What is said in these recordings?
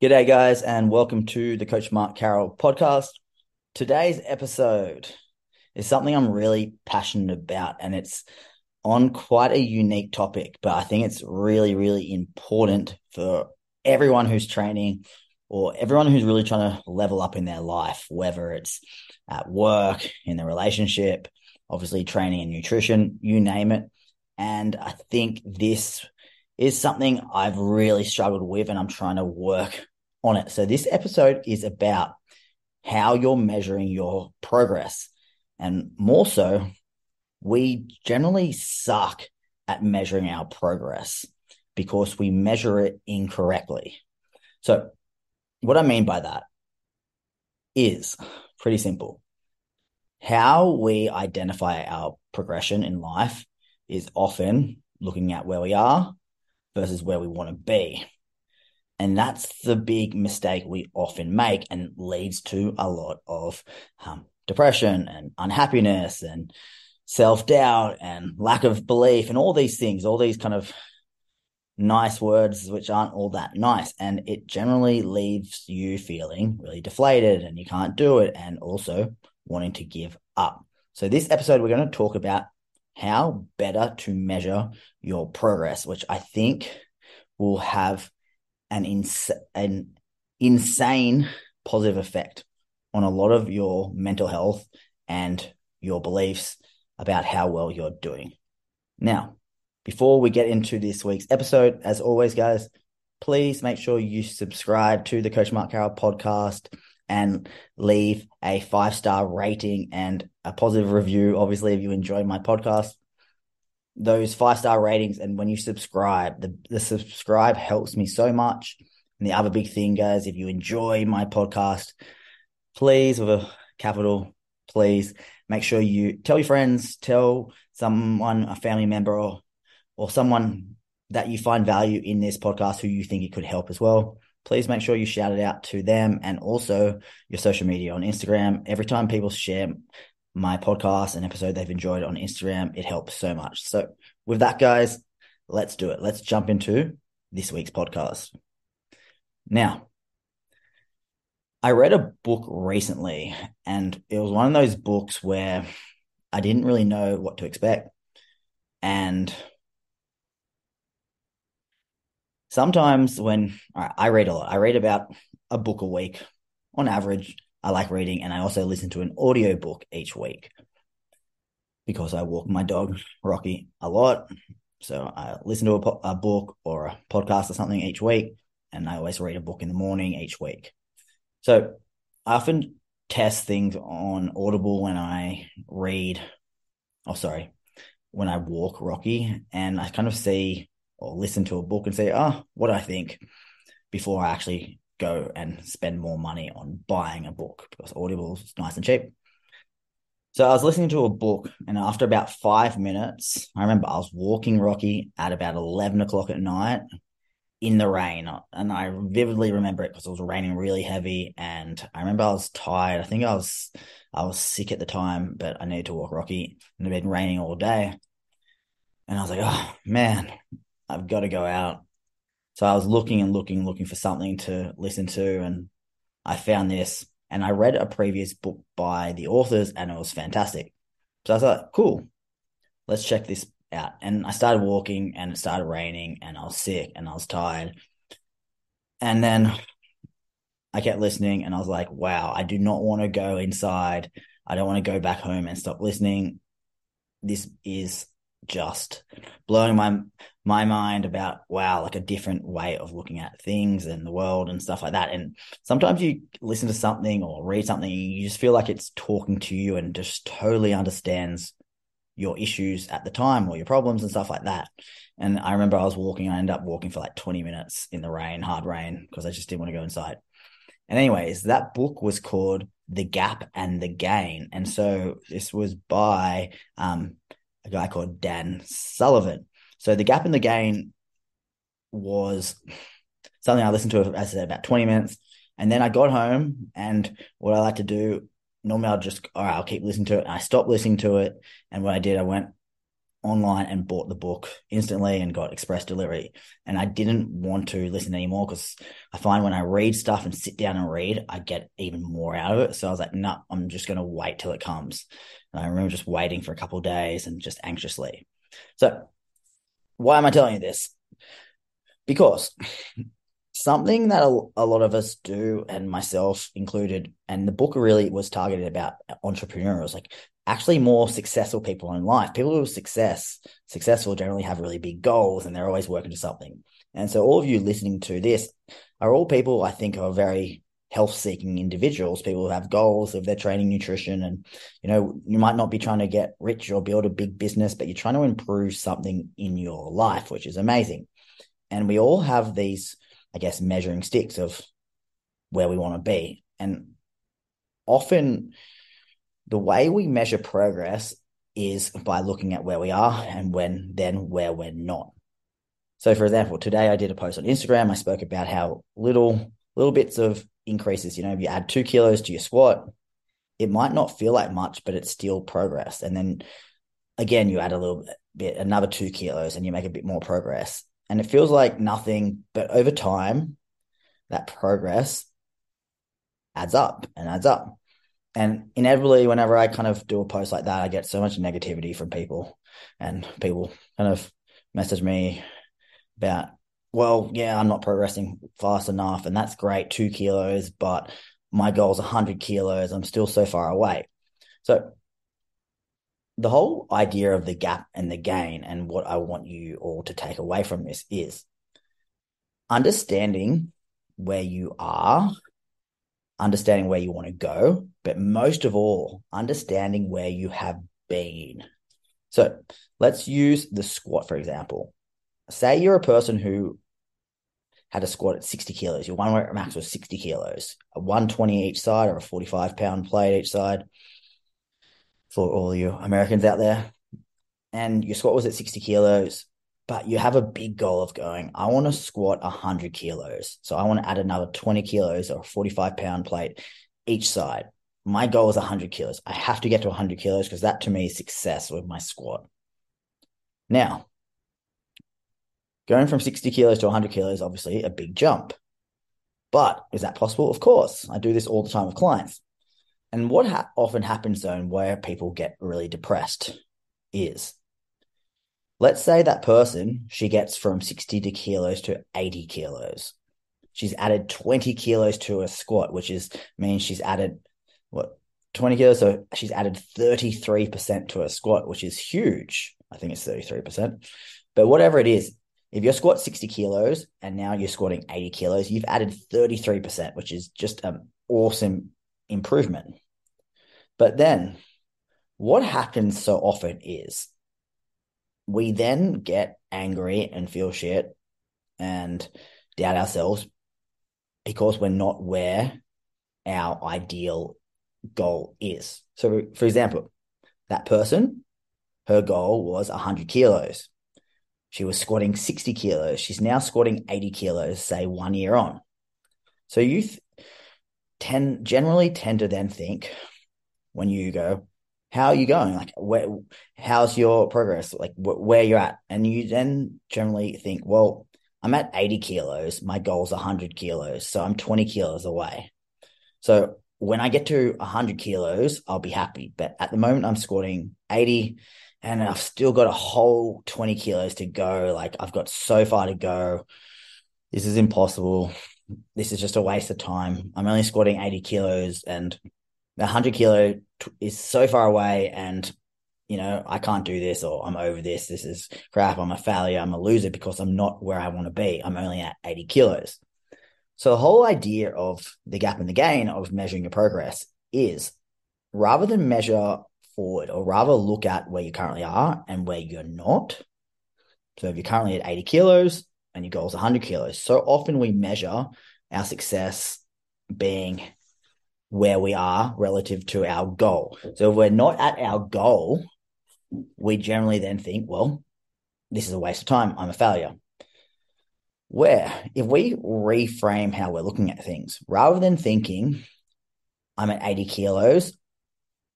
G'day, guys, and welcome to the Coach Mark Carroll podcast. Today's episode is something I'm really passionate about, and it's on quite a unique topic, but I think it's really, really important for everyone who's training or everyone who's really trying to level up in their life, whether it's at work, in their relationship, obviously training and nutrition, you name it. And I think this is something I've really struggled with and I'm trying to work on it. So this episode is about how you're measuring your progress. And more so, we generally suck at measuring our progress because we measure it incorrectly. So, what I mean by that is pretty simple. How we identify our progression in life is often looking at where we are versus where we want to be. And that's the big mistake we often make and leads to a lot of um, depression and unhappiness and self doubt and lack of belief and all these things, all these kind of nice words which aren't all that nice. And it generally leaves you feeling really deflated and you can't do it and also wanting to give up. So, this episode, we're going to talk about how better to measure your progress, which I think will have an, ins- an insane positive effect on a lot of your mental health and your beliefs about how well you're doing. Now, before we get into this week's episode, as always, guys, please make sure you subscribe to the Coach Mark Carroll podcast and leave a five star rating and a positive review. Obviously, if you enjoy my podcast, those five star ratings and when you subscribe, the, the subscribe helps me so much. And the other big thing, guys, if you enjoy my podcast, please, with a capital, please make sure you tell your friends, tell someone, a family member, or, or someone that you find value in this podcast who you think it could help as well. Please make sure you shout it out to them and also your social media on Instagram. Every time people share my podcast and episode they've enjoyed on Instagram. It helps so much. So, with that, guys, let's do it. Let's jump into this week's podcast. Now, I read a book recently, and it was one of those books where I didn't really know what to expect. And sometimes when I read a lot, I read about a book a week on average I like reading and I also listen to an audiobook each week because I walk my dog, Rocky, a lot. So I listen to a, a book or a podcast or something each week, and I always read a book in the morning each week. So I often test things on Audible when I read, oh, sorry, when I walk Rocky, and I kind of see or listen to a book and say, oh, what do I think before I actually go and spend more money on buying a book because Audible is nice and cheap. So I was listening to a book, and after about five minutes, I remember I was walking Rocky at about 11 o'clock at night in the rain. And I vividly remember it because it was raining really heavy. And I remember I was tired. I think I was I was sick at the time, but I needed to walk Rocky. And it had been raining all day. And I was like, oh man, I've got to go out. So I was looking and looking, looking for something to listen to, and I found this. And I read a previous book by the authors, and it was fantastic. So I thought, cool, let's check this out. And I started walking, and it started raining, and I was sick, and I was tired. And then I kept listening, and I was like, wow, I do not want to go inside. I don't want to go back home and stop listening. This is just blowing my my mind about wow like a different way of looking at things and the world and stuff like that. And sometimes you listen to something or read something you just feel like it's talking to you and just totally understands your issues at the time or your problems and stuff like that. And i remember i was walking i ended up walking for like 20 minutes in the rain hard rain because i just didn't want to go inside. And anyways that book was called the gap and the gain. And so this was by um, a guy called Dan Sullivan. So the gap in the gain was something I listened to, as I said, about 20 minutes. And then I got home and what I like to do, normally I'll just, all right, I'll keep listening to it. And I stopped listening to it. And what I did, I went online and bought the book instantly and got express delivery. And I didn't want to listen anymore because I find when I read stuff and sit down and read, I get even more out of it. So I was like, no, nah, I'm just going to wait till it comes. I remember just waiting for a couple days and just anxiously. So why am I telling you this? Because something that a, a, lot of us do, and myself included, and the book really was targeted about entrepreneurs, like actually more successful people in life. People who are success successful generally have really big goals and they're always working to something. And so all of you listening to this are all people I think are very health seeking individuals, people who have goals of their training nutrition. And, you know, you might not be trying to get rich or build a big business, but you're trying to improve something in your life, which is amazing. And we all have these, I guess, measuring sticks of where we want to be. And often the way we measure progress is by looking at where we are and when then where we're not. So for example, today I did a post on Instagram. I spoke about how little little bits of increases, you know, if you add two kilos to your squat, it might not feel like much, but it's still progress. And then again, you add a little bit, another two kilos, and you make a bit more progress. And it feels like nothing, but over time, that progress adds up and adds up. And inevitably, whenever I kind of do a post like that, I get so much negativity from people, and people kind of message me about well, yeah, I'm not progressing fast enough, and that's great, two kilos, but my goal is 100 kilos. I'm still so far away. So, the whole idea of the gap and the gain, and what I want you all to take away from this is understanding where you are, understanding where you want to go, but most of all, understanding where you have been. So, let's use the squat, for example say you're a person who had a squat at 60 kilos, your one rep max was 60 kilos, a 120 each side or a 45 pound plate each side for all you Americans out there. And your squat was at 60 kilos, but you have a big goal of going, I want to squat 100 kilos. So I want to add another 20 kilos or a 45 pound plate each side. My goal is 100 kilos. I have to get to 100 kilos because that to me is success with my squat. Now, Going from 60 kilos to 100 kilos, obviously a big jump. But is that possible? Of course. I do this all the time with clients. And what ha- often happens though, where people get really depressed is let's say that person, she gets from 60 to kilos to 80 kilos. She's added 20 kilos to a squat, which is means she's added what 20 kilos. So she's added 33% to a squat, which is huge. I think it's 33%. But whatever it is, if you're squat 60 kilos and now you're squatting 80 kilos, you've added 33%, which is just an awesome improvement. But then what happens so often is we then get angry and feel shit and doubt ourselves because we're not where our ideal goal is. So, for example, that person, her goal was 100 kilos. She was squatting 60 kilos. She's now squatting 80 kilos, say one year on. So you th- tend generally tend to then think when you go, how are you going? Like, where, how's your progress? Like, wh- where you're at? And you then generally think, well, I'm at 80 kilos. My goal's 100 kilos. So I'm 20 kilos away. So when I get to 100 kilos, I'll be happy. But at the moment, I'm squatting 80 and I've still got a whole 20 kilos to go. Like I've got so far to go. This is impossible. This is just a waste of time. I'm only squatting 80 kilos and the 100 kilo is so far away and you know, I can't do this or I'm over this. This is crap. I'm a failure. I'm a loser because I'm not where I want to be. I'm only at 80 kilos. So the whole idea of the gap and the gain of measuring your progress is rather than measure forward or rather look at where you currently are and where you're not. So if you're currently at 80 kilos and your goal is 100 kilos, so often we measure our success being where we are relative to our goal. So if we're not at our goal, we generally then think, well, this is a waste of time. I'm a failure. Where if we reframe how we're looking at things, rather than thinking, I'm at 80 kilos,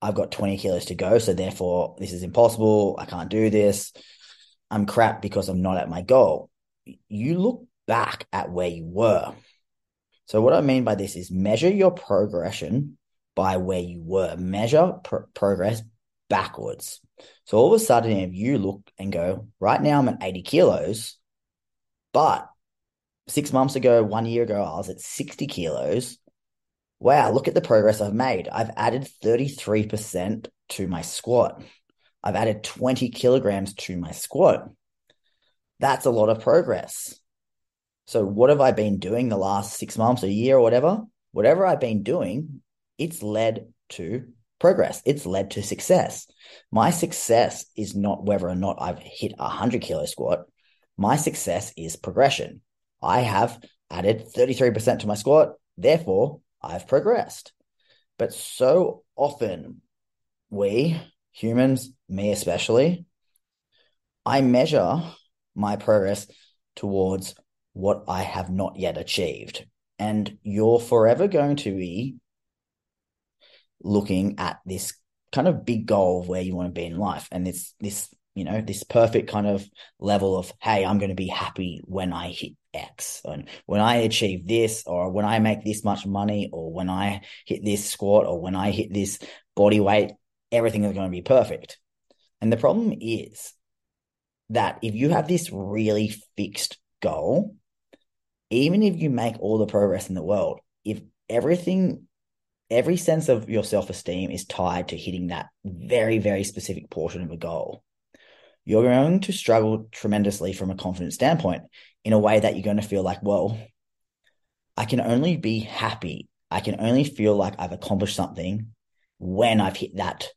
I've got 20 kilos to go. So therefore, this is impossible. I can't do this. I'm crap because I'm not at my goal. You look back at where you were. So, what I mean by this is measure your progression by where you were, measure pr- progress backwards. So, all of a sudden, if you look and go, right now I'm at 80 kilos, but six months ago, one year ago, I was at 60 kilos wow, look at the progress I've made. I've added 33% to my squat. I've added 20 kilograms to my squat. That's a lot of progress. So, what have I been doing the last six months, a year, or whatever? Whatever I've been doing, it's led to progress. It's led to success. My success is not whether or not I've hit a 100 kilo squat. My success is progression. I have added 33% to my squat. Therefore, I've progressed. But so often, we humans, me especially, I measure my progress towards what I have not yet achieved. And you're forever going to be looking at this kind of big goal of where you want to be in life. And this, this, you know, this perfect kind of level of, hey, I'm going to be happy when I hit X. And when I achieve this, or when I make this much money, or when I hit this squat, or when I hit this body weight, everything is going to be perfect. And the problem is that if you have this really fixed goal, even if you make all the progress in the world, if everything, every sense of your self esteem is tied to hitting that very, very specific portion of a goal, you're going to struggle tremendously from a confidence standpoint in a way that you're going to feel like, well, I can only be happy. I can only feel like I've accomplished something when I've hit that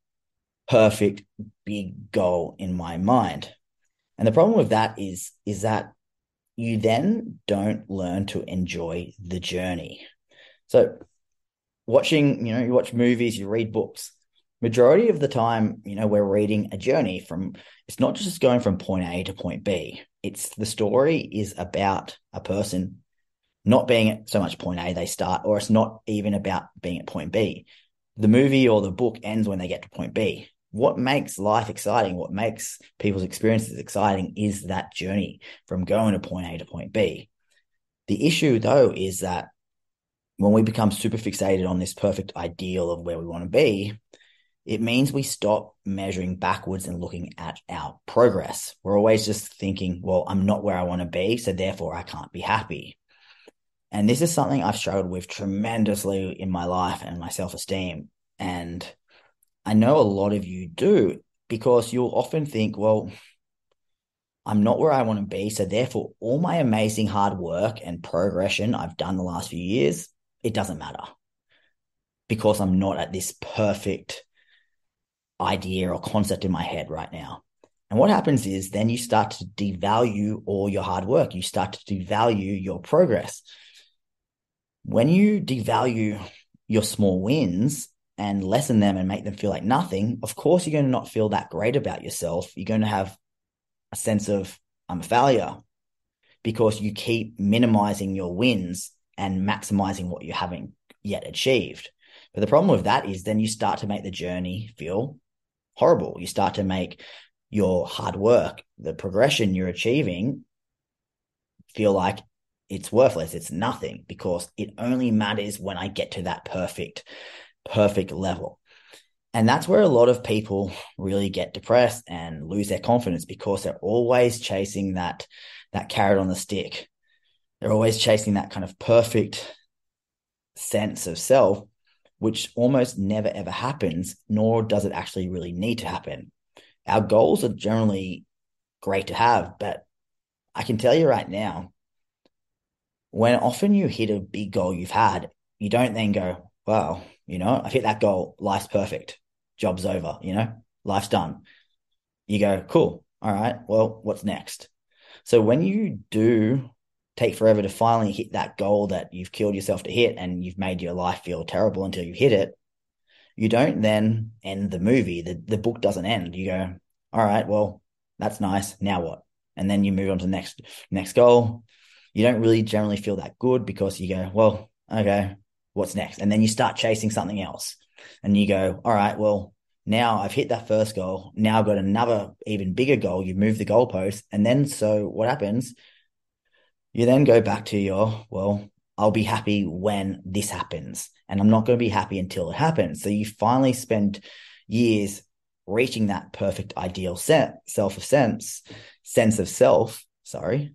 perfect big goal in my mind. And the problem with that is, is that you then don't learn to enjoy the journey. So watching, you know, you watch movies, you read books, majority of the time, you know, we're reading a journey from it's not just going from point A to point B. It's the story is about a person not being at so much point A they start, or it's not even about being at point B. The movie or the book ends when they get to point B. What makes life exciting, what makes people's experiences exciting is that journey from going to point A to point B. The issue though is that when we become super fixated on this perfect ideal of where we want to be, it means we stop measuring backwards and looking at our progress. We're always just thinking, well, I'm not where I want to be, so therefore I can't be happy. And this is something I've struggled with tremendously in my life and my self esteem. And I know a lot of you do because you'll often think, well, I'm not where I want to be. So therefore, all my amazing hard work and progression I've done the last few years, it doesn't matter because I'm not at this perfect idea or concept in my head right now. And what happens is then you start to devalue all your hard work. You start to devalue your progress. When you devalue your small wins and lessen them and make them feel like nothing, of course, you're going to not feel that great about yourself. You're going to have a sense of, I'm a failure because you keep minimizing your wins and maximizing what you haven't yet achieved. But the problem with that is then you start to make the journey feel horrible. You start to make your hard work, the progression you're achieving, feel like it's worthless. It's nothing because it only matters when I get to that perfect, perfect level. And that's where a lot of people really get depressed and lose their confidence because they're always chasing that, that carrot on the stick. They're always chasing that kind of perfect sense of self which almost never ever happens, nor does it actually really need to happen. Our goals are generally great to have, but I can tell you right now, when often you hit a big goal you've had, you don't then go, wow, you know, I've hit that goal, life's perfect, job's over, you know, life's done. You go, cool. All right. Well, what's next? So when you do take forever to finally hit that goal that you've killed yourself to hit and you've made your life feel terrible until you hit it, you don't then end the movie. The the book doesn't end. You go, all right, well, that's nice. Now what? And then you move on to the next next goal. You don't really generally feel that good because you go, well, okay, what's next? And then you start chasing something else. And you go, all right, well, Now I've hit that first goal. Now I've got another even bigger goal. You move the goalpost. And then so what happens? You then go back to your, well, I'll be happy when this happens. And I'm not going to be happy until it happens. So you finally spend years reaching that perfect ideal set, self of sense, sense of self. Sorry.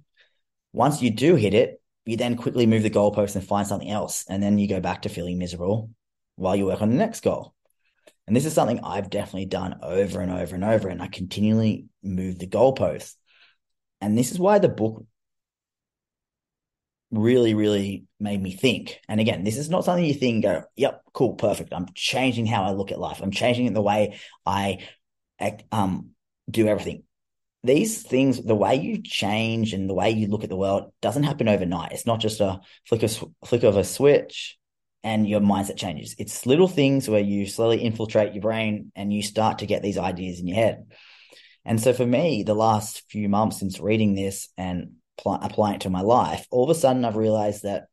Once you do hit it, you then quickly move the goalpost and find something else. And then you go back to feeling miserable while you work on the next goal. And this is something I've definitely done over and over and over. And I continually move the goalposts. And this is why the book really, really made me think. And again, this is not something you think, go, yep, cool, perfect. I'm changing how I look at life. I'm changing the way I act, um, do everything. These things, the way you change and the way you look at the world doesn't happen overnight. It's not just a flick of, flick of a switch and your mindset changes. It's little things where you slowly infiltrate your brain and you start to get these ideas in your head. And so for me, the last few months since reading this and pl- applying it to my life, all of a sudden I've realized that,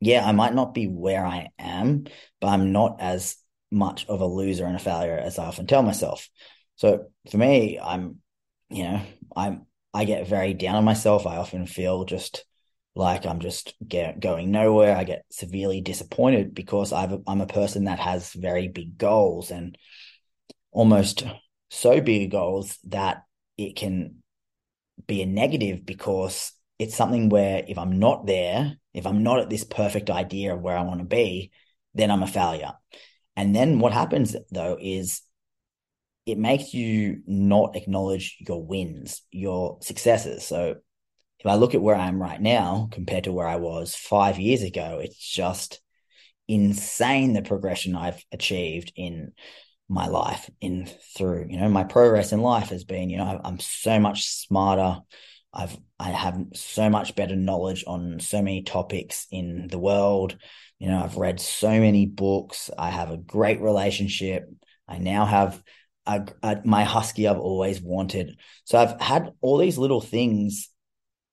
yeah, I might not be where I am, but I'm not as much of a loser and a failure as I often tell myself. So for me, I'm, you know, I'm, I get very down on myself. I often feel just like I'm just get, going nowhere. I get severely disappointed because I've, I'm a person that has very big goals and almost so big goals that it can be a negative because it's something where if I'm not there, if I'm not at this perfect idea of where I want to be, then I'm a failure. And then what happens though is it makes you not acknowledge your wins, your successes. So if I look at where I am right now compared to where I was five years ago, it's just insane the progression I've achieved in my life in through you know my progress in life has been you know i'm so much smarter. I've i have so much better knowledge on so many topics in the world. You know i've read so many books. I have a great relationship. I now have a, a, my husky i've always wanted. So i've had all these little things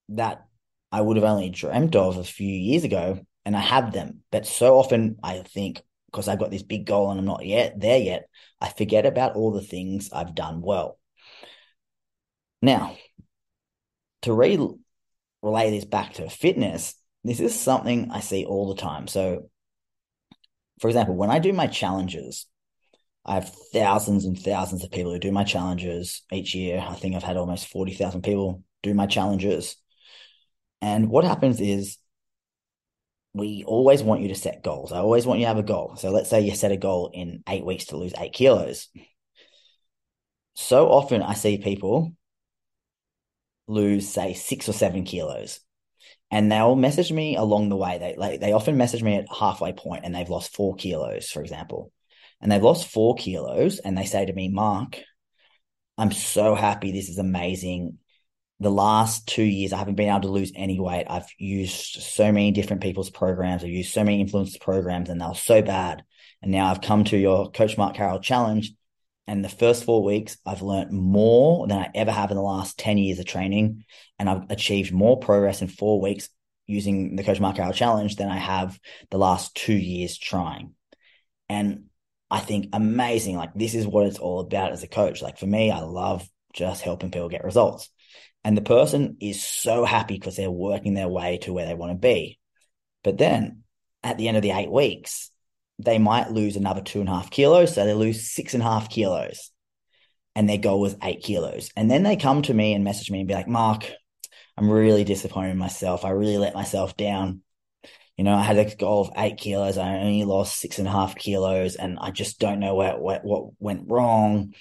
that i would have only dreamt of a few years ago and i have them. But so often i think because I've got this big goal and I'm not yet there yet, I forget about all the things I've done well. Now, to re- relay this back to fitness, this is something I see all the time. So, for example, when I do my challenges, I have thousands and thousands of people who do my challenges each year. I think I've had almost 40,000 people do my challenges. And what happens is we always want you to set goals. I always want you to have a goal. So let's say you set a goal in eight weeks to lose eight kilos. So often I see people lose, say, six or seven kilos. And they'll message me along the way. They like they often message me at halfway point and they've lost four kilos, for example. And they've lost four kilos and they say to me, Mark, I'm so happy. This is amazing the last two years, I haven't been able to lose any weight. I've used so many different people's programs. I've used so many influence programs and they were so bad. And now I've come to your Coach Mark Carroll challenge. And the first four weeks, I've learned more than I ever have in the last 10 years of training. And I've achieved more progress in four weeks using the Coach Mark Carroll challenge than I have the last two years trying. And I think amazing. Like this is what it's all about as a coach. Like for me, I love just helping people get results. And the person is so happy because they're working their way to where they want to be. But then at the end of the eight weeks, they might lose another two and a half kilos. So they lose six and a half kilos and their goal was eight kilos. And then they come to me and message me and be like, Mark, I'm really disappointed in myself. I really let myself down. You know, I had a goal of eight kilos. I only lost six and a half kilos and I just don't know what, what went wrong.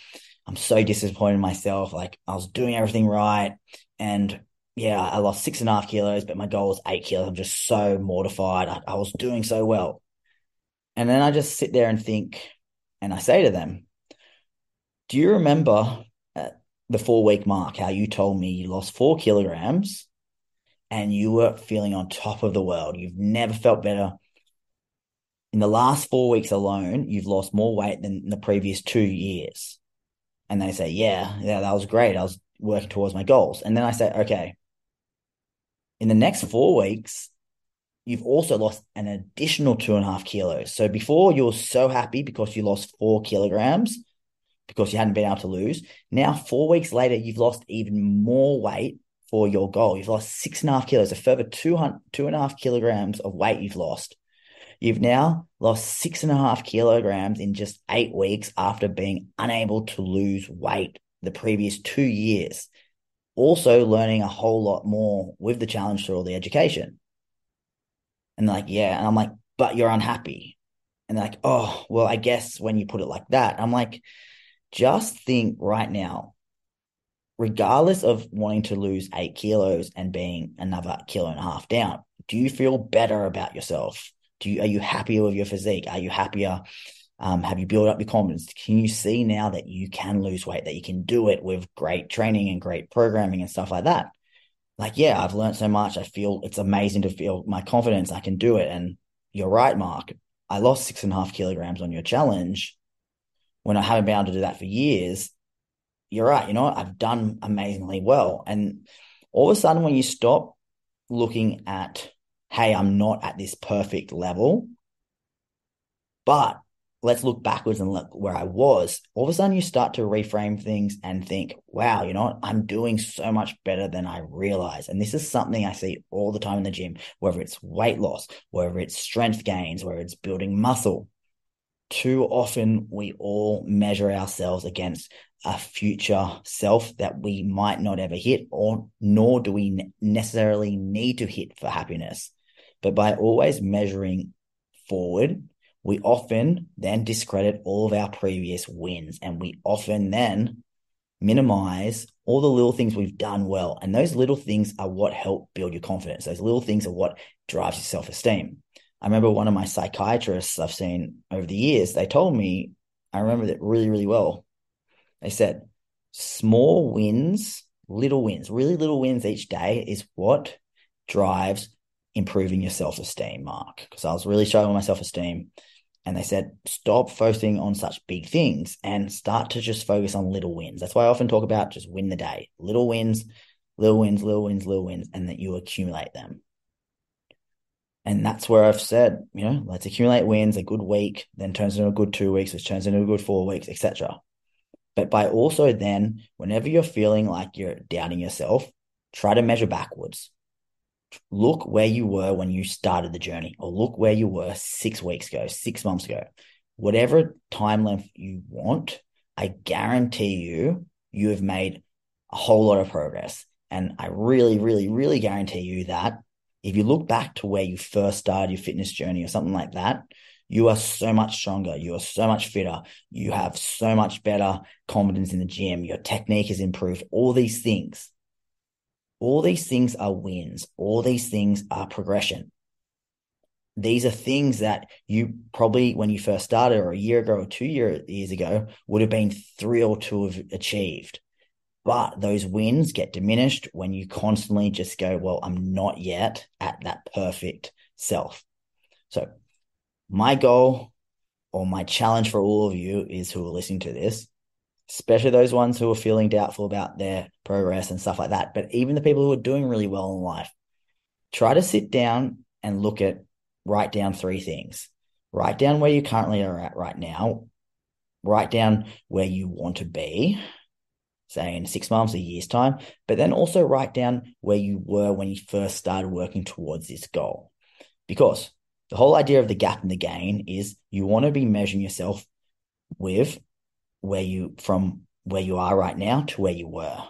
I'm so disappointed in myself. Like I was doing everything right. And yeah, I lost six and a half kilos, but my goal was eight kilos. I'm just so mortified. I, I was doing so well. And then I just sit there and think, and I say to them, Do you remember at the four week mark how you told me you lost four kilograms and you were feeling on top of the world? You've never felt better. In the last four weeks alone, you've lost more weight than the previous two years and they say, yeah, yeah, that was great. I was working towards my goals. And then I say, okay, in the next four weeks, you've also lost an additional two and a half kilos. So before you were so happy because you lost four kilograms because you hadn't been able to lose. Now, four weeks later, you've lost even more weight for your goal. You've lost six and a half kilos, a further two, two and a half kilograms of weight you've lost. You've now lost six and a half kilograms in just eight weeks after being unable to lose weight the previous two years. Also, learning a whole lot more with the challenge through all the education. And like, yeah. And I'm like, but you're unhappy. And like, oh, well, I guess when you put it like that, I'm like, just think right now, regardless of wanting to lose eight kilos and being another kilo and a half down, do you feel better about yourself? Do you, are you happier with your physique? Are you happier? Um, have you built up your confidence? Can you see now that you can lose weight, that you can do it with great training and great programming and stuff like that? Like, yeah, I've learned so much. I feel it's amazing to feel my confidence. I can do it. And you're right, Mark. I lost six and a half kilograms on your challenge when I haven't been able to do that for years. You're right. You know? I've done amazingly well. And all of a sudden, when you stop looking at hey, I'm not at this perfect level, but let's look backwards and look where I was. All of a sudden, you start to reframe things and think, wow, you know what? I'm doing so much better than I realize. And this is something I see all the time in the gym, whether it's weight loss, whether it's strength gains, whether it's building muscle. Too often, we all measure ourselves against a future self that we might not ever hit, or nor do we necessarily need to hit for happiness. But by always measuring forward, we often then discredit all of our previous wins and we often then minimize all the little things we've done well. And those little things are what help build your confidence. Those little things are what drives your self esteem. I remember one of my psychiatrists I've seen over the years, they told me, I remember that really, really well. They said, small wins, little wins, really little wins each day is what drives improving your self esteem, Mark, because I was really struggling with my self esteem. And they said, stop focusing on such big things and start to just focus on little wins. That's why I often talk about just win the day, little wins, little wins, little wins, little wins, and that you accumulate them. And that's where I've said, you know, let's accumulate wins, a good week, then turns into a good two weeks, which turns into a good four weeks, etc. But by also then, whenever you're feeling like you're doubting yourself, try to measure backwards look where you were when you started the journey, or look where you were six weeks ago, six months ago, whatever time length you want, I guarantee you, you have made a whole lot of progress. And I really, really, really guarantee you that if you look back to where you first started your fitness journey or something like that, you are so much stronger. You are so much fitter. You have so much better confidence in the gym. Your technique has improved. All these things all these things are wins. All these things are progression. These are things that you probably, when you first started, or a year ago, or two year, years ago, would have been thrilled to have achieved. But those wins get diminished when you constantly just go, well, I'm not yet at that perfect self. So, my goal or my challenge for all of you is who are listening to this especially those ones who are feeling doubtful about their progress and stuff like that. But even the people who are doing really well in life, try to sit down and look at, write down three things. Write down where you currently are at right now. Write down where you want to be, say in six months, or a year's time, but then also write down where you were when you first started working towards this goal. Because the whole idea of the gap and the gain is you want to be measuring yourself with where you from where you are right now to where you were.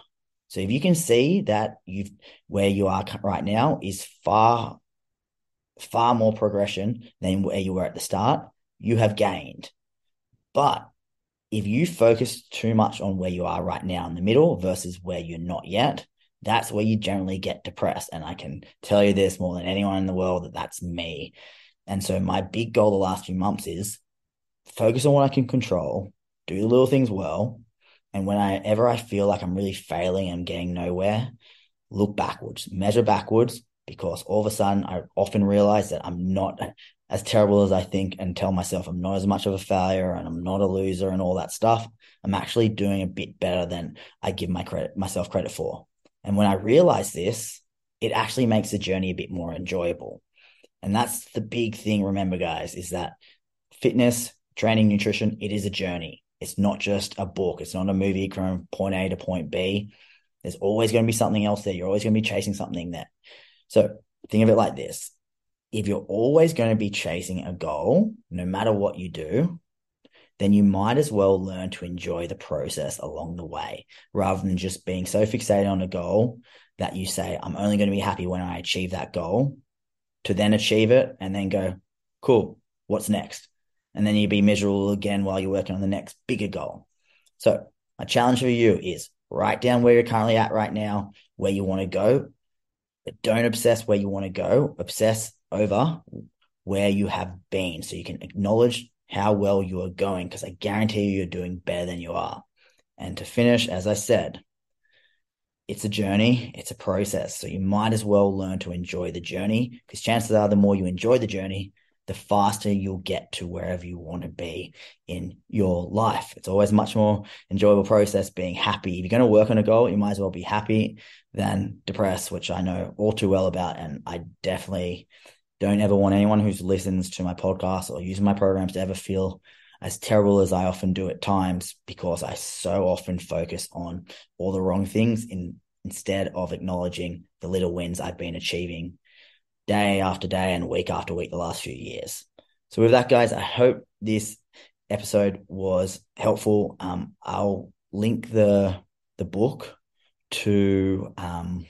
So if you can see that you've where you are right now is far far more progression than where you were at the start, you have gained. But if you focus too much on where you are right now in the middle versus where you're not yet, that's where you generally get depressed. And I can tell you this more than anyone in the world that that's me. And so my big goal the last few months is focus on what I can control, do the little things well. And whenever I feel like I'm really failing and getting nowhere, look backwards, measure backwards, because all of a sudden I often realize that I'm not as terrible as I think and tell myself I'm not as much of a failure and I'm not a loser and all that stuff. I'm actually doing a bit better than I give my credit myself credit for. And when I realize this, it actually makes the journey a bit more enjoyable. And that's the big thing, remember, guys, is that fitness, training, nutrition, it is a journey. It's not just a book. It's not a movie from point A to point B. There's always going to be something else there. You're always going to be chasing something there. So think of it like this. If you're always going to be chasing a goal, no matter what you do, then you might as well learn to enjoy the process along the way rather than just being so fixated on a goal that you say, I'm only going to be happy when I achieve that goal to then achieve it and then go, cool, what's next? And then you'd be miserable again while you're working on the next bigger goal. So my challenge for you is write down where you're currently at right now, where you want to go, but don't obsess where you want to go. Obsess over where you have been so you can acknowledge how well you are going because I guarantee you you're doing better than you are. And to finish, as I said, it's a journey, it's a process. So you might as well learn to enjoy the journey because chances are the more you enjoy the journey, the faster you'll get to wherever you want to be in your life. It's always a much more enjoyable process being happy. If you're going to work on a goal, you might as well be happy than depressed, which I know all too well about. And I definitely don't ever want anyone who listens to my podcast or uses my programs to ever feel as terrible as I often do at times because I so often focus on all the wrong things in instead of acknowledging the little wins I've been achieving day after day and week after week the last few years. So with that, guys, I hope this episode was helpful. Um, I'll link the the book to um,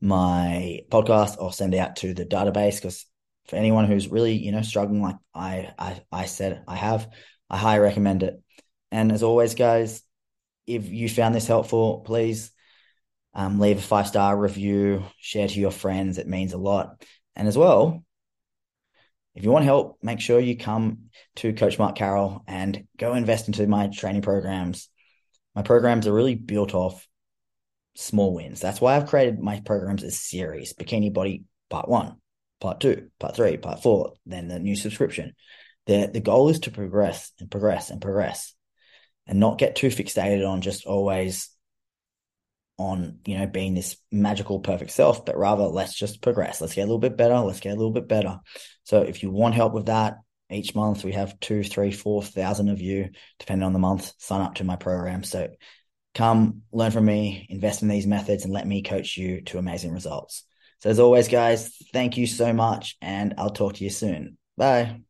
my podcast. I'll send it out to the database because for anyone who's really you know struggling, like I I I said I have, I highly recommend it. And as always, guys, if you found this helpful, please um, leave a five star review, share to your friends. It means a lot. And as well, if you want help, make sure you come to Coach Mark Carroll and go invest into my training programs. My programs are really built off small wins. That's why I've created my programs as series Bikini Body Part One, Part Two, Part Three, Part Four, then the new subscription. The, the goal is to progress and progress and progress and not get too fixated on just always on you know being this magical perfect self but rather let's just progress. Let's get a little bit better. Let's get a little bit better. So if you want help with that each month we have two three four thousand of you depending on the month sign up to my program. So come learn from me invest in these methods and let me coach you to amazing results. So as always guys thank you so much and i'll talk to you soon. Bye